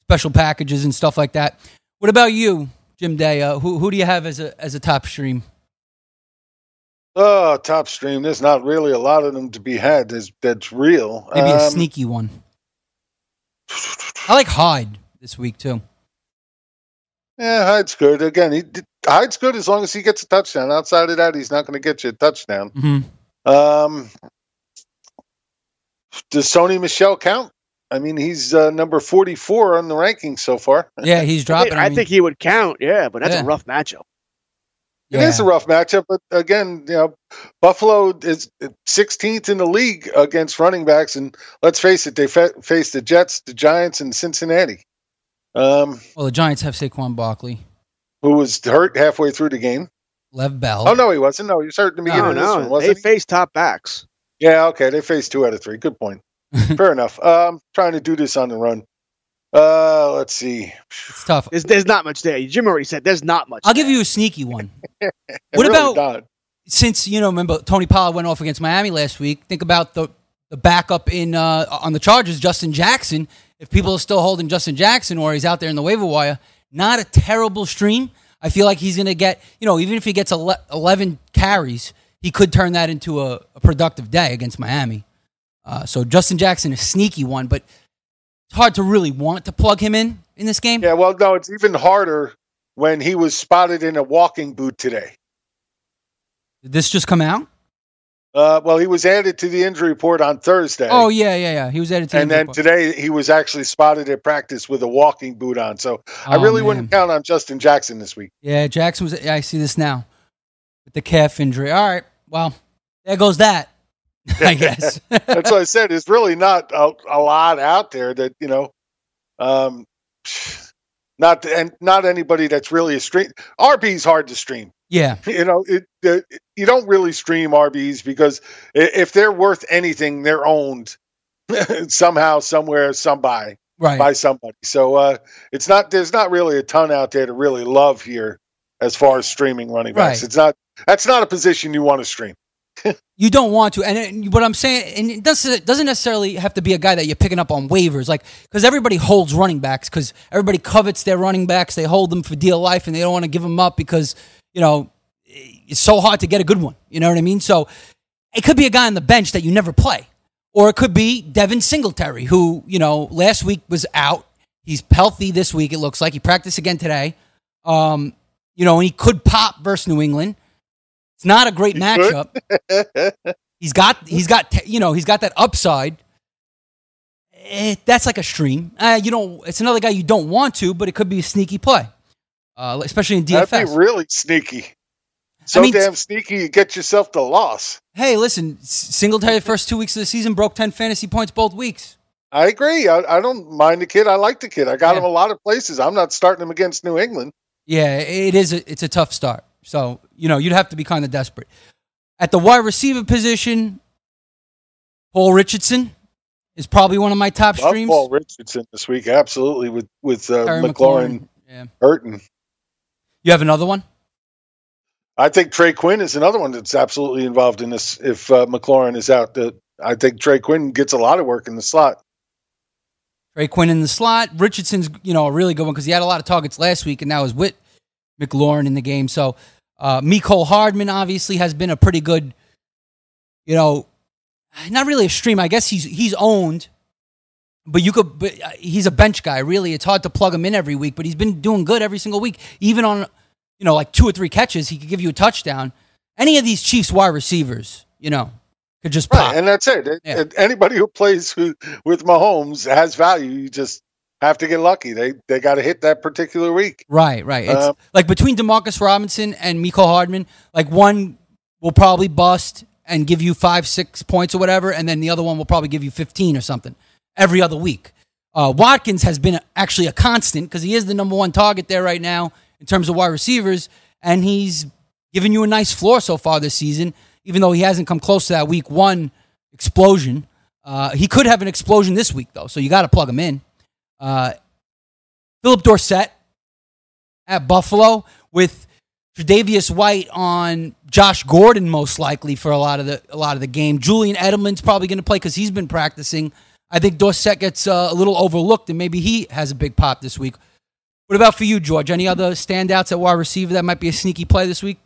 special packages and stuff like that. What about you, Jim Day? Uh, who who do you have as a as a top stream? Oh, top stream. There's not really a lot of them to be had. That's, that's real. Maybe a Um, sneaky one. I like Hyde this week too. Yeah, Hyde's good. Again, he Hyde's good as long as he gets a touchdown. Outside of that, he's not going to get you a touchdown. Mm-hmm. Um, does Sony Michel count? I mean, he's uh, number 44 on the rankings so far. Yeah, he's I, dropping. think, I think he would count, yeah, but that's Yeah. a rough matchup. It is a rough matchup, but again, you know, Buffalo is 16th in the league against running backs, and let's face it, they fa- face the Jets, the Giants, and Cincinnati. Um, Well, the Giants have Saquon Barkley, who was hurt halfway through the game? Lev Bell. Oh no, he wasn't. No, he was hurt in the beginning No, of this one, no, wasn't they face top backs. He? Yeah, okay, they faced two out of three. Good point. Fair enough. Um, trying to do this on the run. Uh, let's see. It's tough. There's, there's not much there. Jim already said there's not much. I'll give you a sneaky one. what really about not. since you know? Remember Tony Pollard went off against Miami last week. Think about the the backup in uh, on the Chargers, Justin Jackson. If people are still holding Justin Jackson or he's out there in the waiver wire, not a terrible stream. I feel like he's going to get you know even if he gets ele- eleven carries, he could turn that into a, a productive day against Miami. Uh, so Justin Jackson is a sneaky one, but it's hard to really want to plug him in in this game. Yeah, well, no, it's even harder when he was spotted in a walking boot today. Did this just come out? Uh, well, he was added to the injury report on Thursday. Oh yeah, yeah, yeah. He was added to. the and then injury today he was actually spotted at practice with a walking boot on. So I Oh, really man. wouldn't count on Justin Jackson this week. Yeah, Jackson was. Yeah, I see this now with the calf injury. All right, well, there goes that. I guess. That's what I said. There's really not a, a lot out there that you know, um, not and not anybody that's really a stream. RB's hard to stream. yeah, You know, it, it, you don't really stream RBs because if they're worth anything, they're owned somehow, somewhere, somebody right. by somebody. So uh, it's not. There's not really a ton out there to really love here as far as streaming running backs. Right. It's not. That's not a position you want to stream. You don't want to, and what I'm saying, and it doesn't doesn't necessarily have to be a guy that you're picking up on waivers, like because everybody holds running backs because everybody covets their running backs. They hold them for dear life, and they don't want to give them up because you know it's so hard to get a good one. You know what I mean? So it could be a guy on the bench that you never play, or it could be Devin Singletary, who you know last week was out. He's healthy this week. It looks like he practiced again today. Um, you know, and he could pop versus New England. It's not a great matchup. He's got he's got you know he's got that upside. Eh, that's like a stream. Uh, you know, it's another guy you don't want to, but it could be a sneaky play, uh, especially in DFS. That'd be really sneaky. So mean, damn sneaky, you get yourself the loss. hey, listen, S- Singletary the first two weeks of the season broke ten fantasy points both weeks. I agree. I, I don't mind the kid. I like the kid. I got him a lot of places. I'm not starting him against New England. Yeah, it is. A, it's a tough start. So you know you'd have to be kind of desperate. At the wide receiver position, Paul Richardson is probably one of my top Love streams. Paul Richardson this week, absolutely with with uh, McLaurin, yeah. hurting. You have another one? I think Trey Quinn is another one that's absolutely involved in this. If uh, McLaurin is out, uh, I think Trey Quinn gets a lot of work in the slot. Trey Quinn in the slot. Richardson's, you know, a really good one because he had a lot of targets last week and now is with McLaurin in the game. So, uh, Mecole Hardman obviously has been a pretty good, you know, not really a stream. I guess he's he's owned, but you could. But uh, he's a bench guy. Really, it's hard to plug him in every week. But he's been doing good every single week. Even on, you know, like two or three catches, he could give you a touchdown. Any of these Chiefs wide receivers, you know, could just pop. Right, and that's it. And Anybody who plays with, with Mahomes has value. You just have to get lucky. They they got to hit that particular week. Right, right. It's Um, like between Demarcus Robinson and Mecole Hardman, like one will probably bust and give you five, six points or whatever, and then the other one will probably give you 15 or something every other week. Uh, Watkins has been actually a constant because he is the number one target there right now in terms of wide receivers, and he's given you a nice floor so far this season, even though he hasn't come close to that week one explosion. Uh, he could have an explosion this week, though, so you got to plug him in. Uh, Phillip Dorsett at Buffalo with Tre'Davious White on Josh Gordon most likely for a lot of the a lot of the game. Julian Edelman's probably going to play because he's been practicing. I think Dorsett gets uh, a little overlooked and maybe he has a big pop this week. What about for you, George? Any other standouts at wide receiver that might be a sneaky play this week?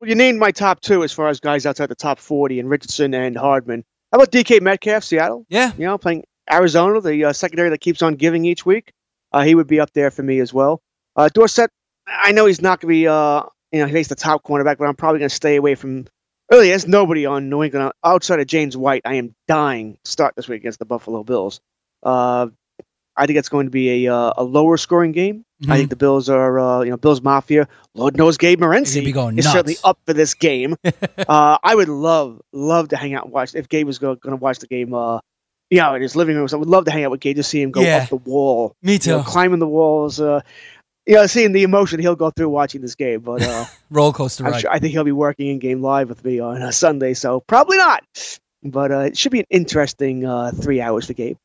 Well, you named my top two as far as guys outside the top 40, and Richardson and Hardman. How about DK Metcalf, Seattle? Yeah. You know, playing Arizona, the uh, secondary that keeps on giving each week. Uh, he would be up there for me as well. Uh, Dorsett, I know he's not going to be, uh, you know, he's the top cornerback, but I'm probably going to stay away from. Really, there's nobody on New England outside of James White. I am dying to start this week against the Buffalo Bills. Uh, I think it's going to be a uh, a lower scoring game. I Mhm. think the Bills are, uh, you know, Bills Mafia. Lord knows Gabe Morency be going is certainly up for this game. uh, I would love, love to hang out and watch. If Gabe was going to watch the game, uh, you know, in his living room, so I would love to hang out with Gabe to see him go Yeah. up the wall. Me you know, too. climbing the walls. Uh, you know, seeing the emotion he'll go through watching this game. But uh, Roller coaster ride. sure, I think he'll be working in game live with me on uh, Sunday, so probably not. But uh, it should be an interesting uh, three hours for Gabe.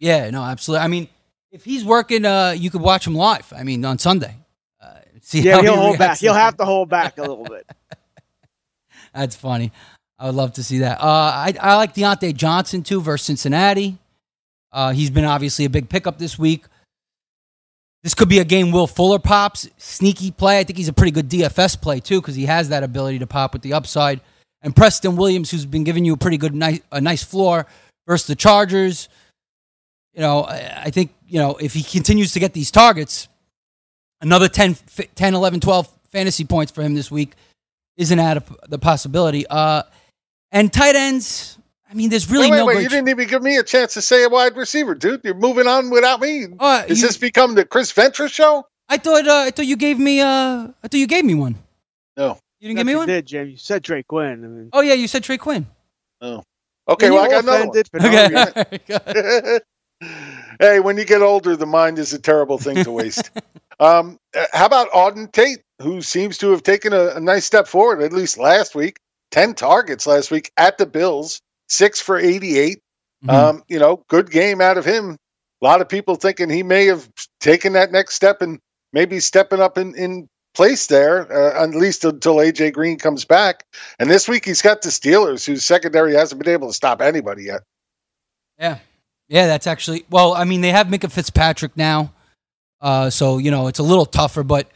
Yeah, no, absolutely. I mean, if he's working, uh, you could watch him live. I mean, on Sunday. Uh, see yeah, he'll he hold back. He'll have to hold back a little bit. That's funny. I would love to see that. Uh, I, I like Diontae Johnson too versus Cincinnati. Uh, he's been obviously a big pickup this week. This could be a game Will Fuller pops. Sneaky play. I think he's a pretty good DFS play too because he has that ability to pop with the upside. And Preston Williams, who's been giving you a pretty good, nice, a nice floor versus the Chargers. You know, I, think, you know, if he continues to get these targets, another 10, 10 11, 12 fantasy points for him this week isn't out of the possibility. Uh, and tight ends, I mean, there's really wait, wait, no wait. great You didn't even give me a chance to say a wide receiver, dude. You're moving on without me. Uh, Has you- this become the Chris Ventura show? I thought uh, I thought you gave me uh I thought you gave me one. No. You didn't give me You one? did, Jim. You said Drake Quinn. I mean, Oh yeah, you said Trey Quinn. Oh. Okay, You well, I were got another one. offended for no Okay. hey, when you get older, the mind is a terrible thing to waste. um, uh, how about Auden Tate, who seems to have taken a, a nice step forward, at least last week? 10 targets last week at the Bills, six for 88. Mhm. Um, you know, good game out of him. A lot of people thinking he may have taken that next step and maybe stepping up in, in place there, uh, at least until AJ Green comes back. And this week he's got the Steelers, whose secondary hasn't been able to stop anybody yet. Yeah. Yeah, that's actually well, I mean, they have Minkah Fitzpatrick now. Uh, so, you know, it's a little tougher, but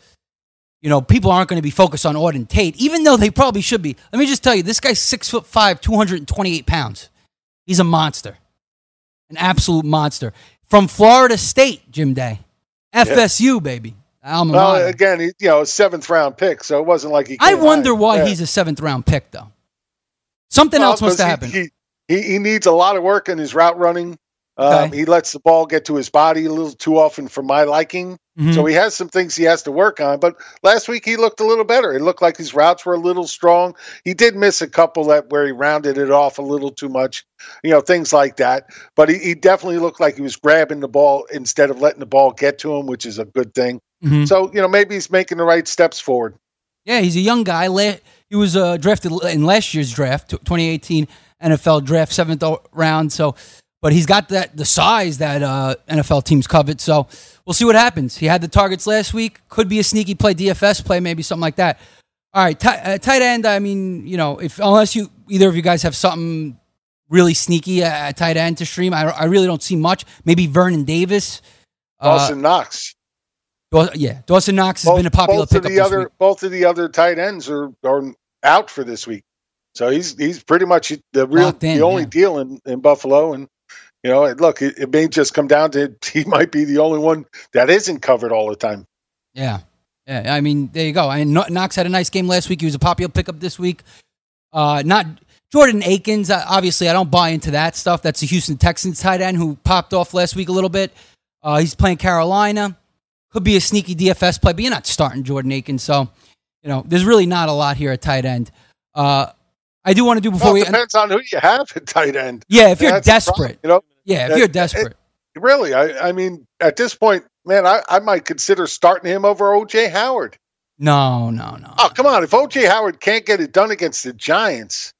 you know, people aren't going to be focused on Auden Tate, even though they probably should be. Let me just tell you, this guy's six foot five, 228 pounds. He's a monster. An absolute monster. From Florida State, Jim Day. FSU, baby. Alma Well, again, he, you know, a seventh round pick, so it wasn't like he. I wonder high. why Yeah. he's a seventh round pick, though. Something Well, else must. He, he, he, he needs a lot of work in his route running. Um, he lets the ball get to his body a little too often for my liking. Mhm. So he has some things he has to work on. But last week he looked a little better. It looked like his routes were a little strong. He did miss a couple that where he rounded it off a little too much, you know, things like that. But he, he definitely looked like he was grabbing the ball instead of letting the ball get to him, which is a good thing. Mhm. So you know maybe he's making the right steps forward. Yeah, he's a young guy. He was uh, drafted in last year's draft, 2018 NFL draft, seventh round. So, but he's got that the size that uh, NFL teams covet. So we'll see what happens. He had the targets last week. Could be a sneaky play, DFS play, maybe something like that. All right, ti- uh, tight end. I mean, you know, if unless you either of you guys have something really sneaky at, at tight end to stream, I, I really don't see much. Maybe Vernon Davis. Uh, Dawson Knox. Daw- yeah, Dawson Knox has been a popular both of the this other week. both of the other tight ends are, are out for this week. So he's he's pretty much the real in, the only yeah. deal in, in Buffalo. And you know, look, it, it may just come down to he might be the only one that isn't covered all the time. Yeah. Yeah. I mean, there you go. And Kno- Knox had a nice game last week. He was a popular pickup this week. Uh, not Jordan Akins. Uh, obviously, I don't buy into that stuff. That's the Houston Texans tight end who popped off last week a little bit. Uh, he's playing Carolina. Could be a sneaky DFS play, but you're not starting Jordan Akins. So, you know, there's really not a lot here at tight end. Uh, I do want to do before Well, we it depends on who you have at tight end. Yeah, if you're the problem, desperate. you know. Yeah, if Uh, you're it- desperate. really, I, I mean, at this point, man, I, I might consider starting him over OJ Howard. No, no, no. Oh, come on! If OJ Howard can't get it done against the Giants,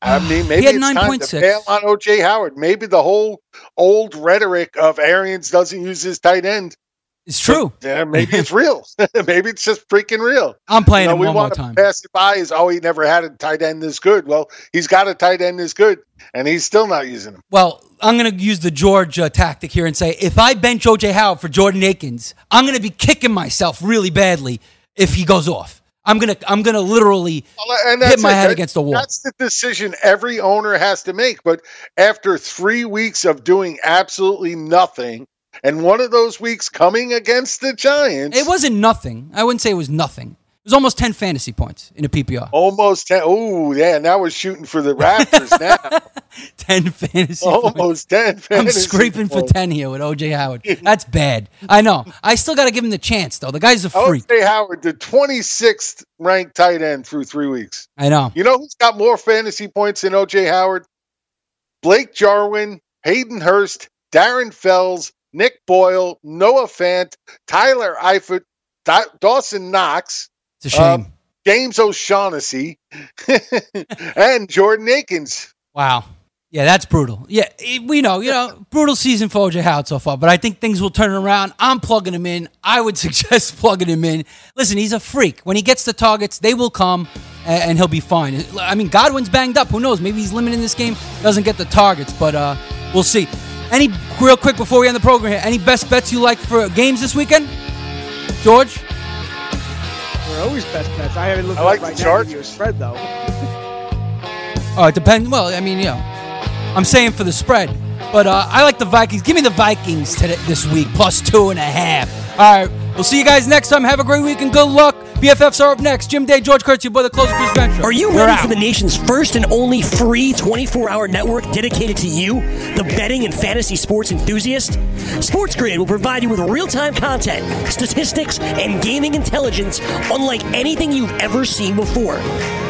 I mean, maybe it's time to 9.6. bail on OJ Howard. Maybe the whole old rhetoric of Arians doesn't use his tight end. It's true. Yeah, maybe it's real. maybe it's just freaking real. I'm playing You know, we one more want to time. pass it by as oh he never had a tight end this good. Well, he's got a tight end this good, and he's still not using him. Well, I'm going to use the George uh, tactic here and say if I bench OJ Howard for Jordan Akins, I'm going to be kicking myself really badly if he goes off. I'm going to I'm going to literally hit my it. head That- against the wall. That's the decision every owner has to make. But after three weeks of doing absolutely nothing, and one of those weeks coming against the Giants, It wasn't nothing. I wouldn't say it was nothing. It was almost 10 fantasy points in a PPR. almost ten. Oh, yeah, now we're shooting for the Raptors now. 10 fantasy points. Almost ten. I'm fantasy scraping for 10 here with OJ Howard. That's bad. I know. I still got to give him the chance, though. The guy's a freak. OJ Howard, the 26th ranked tight end through three weeks. I know. You know who's got more fantasy points than OJ Howard? Blake Jarwin, Hayden Hurst, Darren Fells, Nick Boyle, Noah Fant, Tyler Eifert, Da- Dawson Knox, It's a shame. uh, James O'Shaughnessy, and Jordan Akins. Wow. Yeah, that's brutal. Yeah, it- we know, you know, brutal season for OJ Howard so far, but I think things will turn around. I'm plugging him in. I would suggest plugging him in. Listen, he's a freak. When he gets the targets, they will come a- and, he'll be fine. I mean, Godwin's banged up. Who knows? Maybe he's limited in this game, doesn't get the targets, but uh, we'll see. Any, real quick before we end the program here, any best bets you like for games this weekend? George? We're always best bets. I haven't looked I like at it right the now. Your spread though. Oh, it depends. Well, I mean, you know, I'm saying for the spread, but uh, I like the Vikings. Give me the Vikings today, this week, plus two and a half. All right, we'll see you guys next time. Have a great week and good luck. BFFs are up next. Jim Day, George Kurtz, your boy, the closer, Chris Ventura. Are you We're ready out. for the nation's first and only free 24 hour network dedicated to you, the betting and fantasy sports enthusiast? Sports Grid will provide you with real time content, statistics, and gaming intelligence unlike anything you've ever seen before.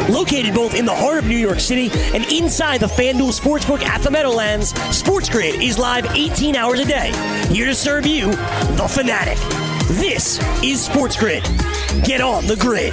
Located both in the heart of New York City and inside the FanDuel Sportsbook at the Meadowlands, Sports Grid is live 18 hours a day, here to serve you, the fanatic. This is Sports Grid. Get on the grid.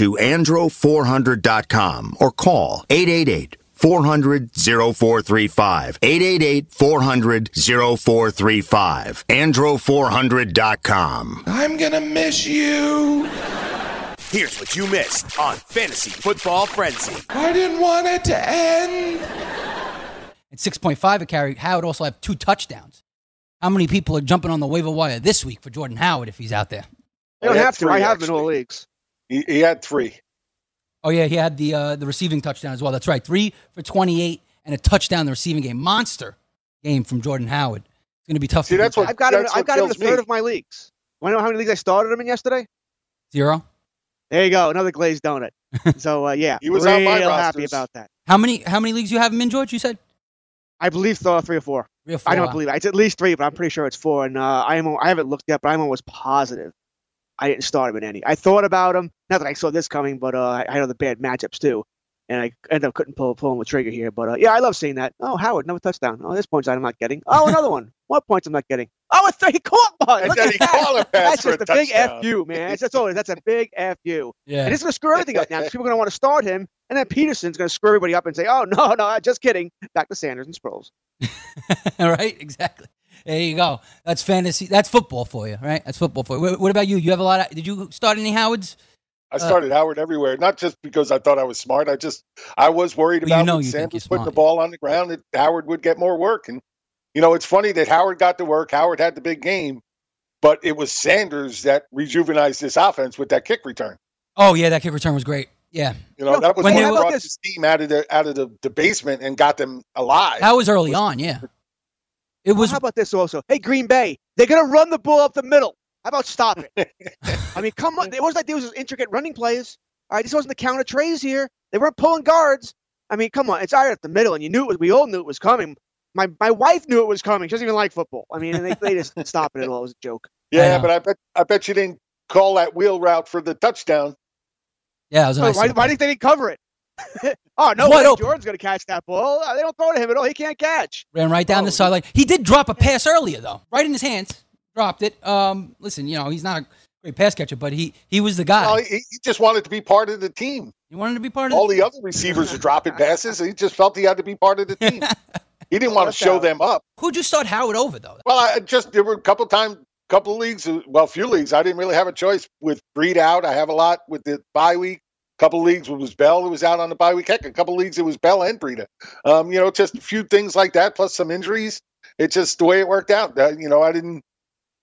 andro400.com or call 888 400 0435. 888 400 0435. Andro400.com. I'm gonna miss you. Here's what you missed on Fantasy Football Frenzy. I didn't want it to end. At 6.5 a carry, Howard also have two touchdowns. How many people are jumping on the waiver wire this week for Jordan Howard if he's out there? You don't I have to. I three, have in all leagues. He, he had three. Oh yeah, he had the uh, the receiving touchdown as well. That's right, three for 28 and a touchdown in the receiving game. Monster game from Jordan Howard. It's going to be tough. See, to that's beat what- I've got him. That's I've got him in a third me. of my leagues. Want to know how many leagues I started him in yesterday? zero. There you go, another glazed donut. so uh, yeah, He was on real my happy rosters. about that. How many how many leagues you have him in, George? You said I believe th- three or four. three or four. I don't Wow. believe it. It's at least three, but I'm pretty sure it's four. And uh, I am. I haven't looked yet, but I'm almost positive I didn't start him in any. I thought about him. Not that I saw this coming, but uh, I had other bad matchups too, and I ended up couldn't pull pulling the trigger here. But uh, yeah, I love seeing that. Oh, Howard, another touchdown. Oh, this points I'm not getting. Oh, another one. What points I'm not getting? Oh, a three. He caught one. Look at that. caught a pass That's for a just a big touchdown. fu, man. That's, that's all. it is. That's a big fu. Yeah. And it's going to screw everything up now. People are going to want to start him, and then Pederson's going to screw everybody up and say, "Oh no, no, just kidding." Back to Sanders and Sproles. All right, exactly. There you go. That's fantasy. That's football for you, right? That's football for you. What, what about you? You have a lot of. Did you start any Howards? I uh, started Howard everywhere, not just because I thought I was smart. I just I was worried Well, you about know when you think Sanders putting the ball on the ground that Howard would get more work. And you know, it's funny that Howard got to work. Howard had the big game, but it was Sanders that rejuvenized this offense with that kick return. Oh yeah, that kick return was great. Yeah, You know, that was When what they were- brought this team out of the out of the, the basement and got them alive. that was early on. Yeah, it Well, was. how about this also? Hey, Green Bay, they're going to run the ball up the middle. How about stop it? I mean, come on. It wasn't like there was intricate running plays. All right, this wasn't the counter trays here. They weren't pulling guards. I mean, come on. It's right up the middle, and you knew it was. We all knew it was coming. My my wife knew it was coming. She doesn't even like football. I mean, and they, they just stop it at all. It was a joke. yeah, know. but I bet I bet you didn't call that wheel route for the touchdown. Yeah, it was a Oh, nice. why, little why play. think they didn't cover it? oh no, Wide way. Jordan's going to catch that ball. Uh, They don't throw to him at all. He can't catch. Ran right down Oh, the sideline. He did drop a pass earlier though, right in his hands. Dropped it. Um, listen, you know he's not a great pass catcher, but he he was the guy. Well, he, he just wanted to be part of the team. he wanted to be part of All the the other receivers are dropping passes, and he just felt he had to be part of the team. He didn't want to show them up. Who'd you start Howard over though? Well, I just there were a couple times, couple of leagues, well, few leagues. I didn't really have a choice with Breed out. I have a lot with the bye week. Couple leagues it was Bell who was out on the bye week. Heck, a couple leagues it was Bell and Breida. Um, you know, just a few things like that, plus some injuries. It's just the way it worked out. Uh, you know, I didn't.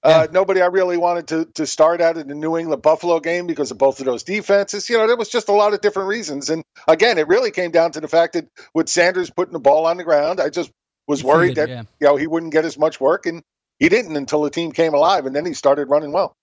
Uh, Nobody I really wanted to to start out in the New England Buffalo game because of both of those defenses. You know, there was just a lot of different reasons. And again, it really came down to the fact that with Sanders putting the ball on the ground, I just was worried that yeah. you know he wouldn't get as much work, and he didn't until the team came alive, and then he started running well.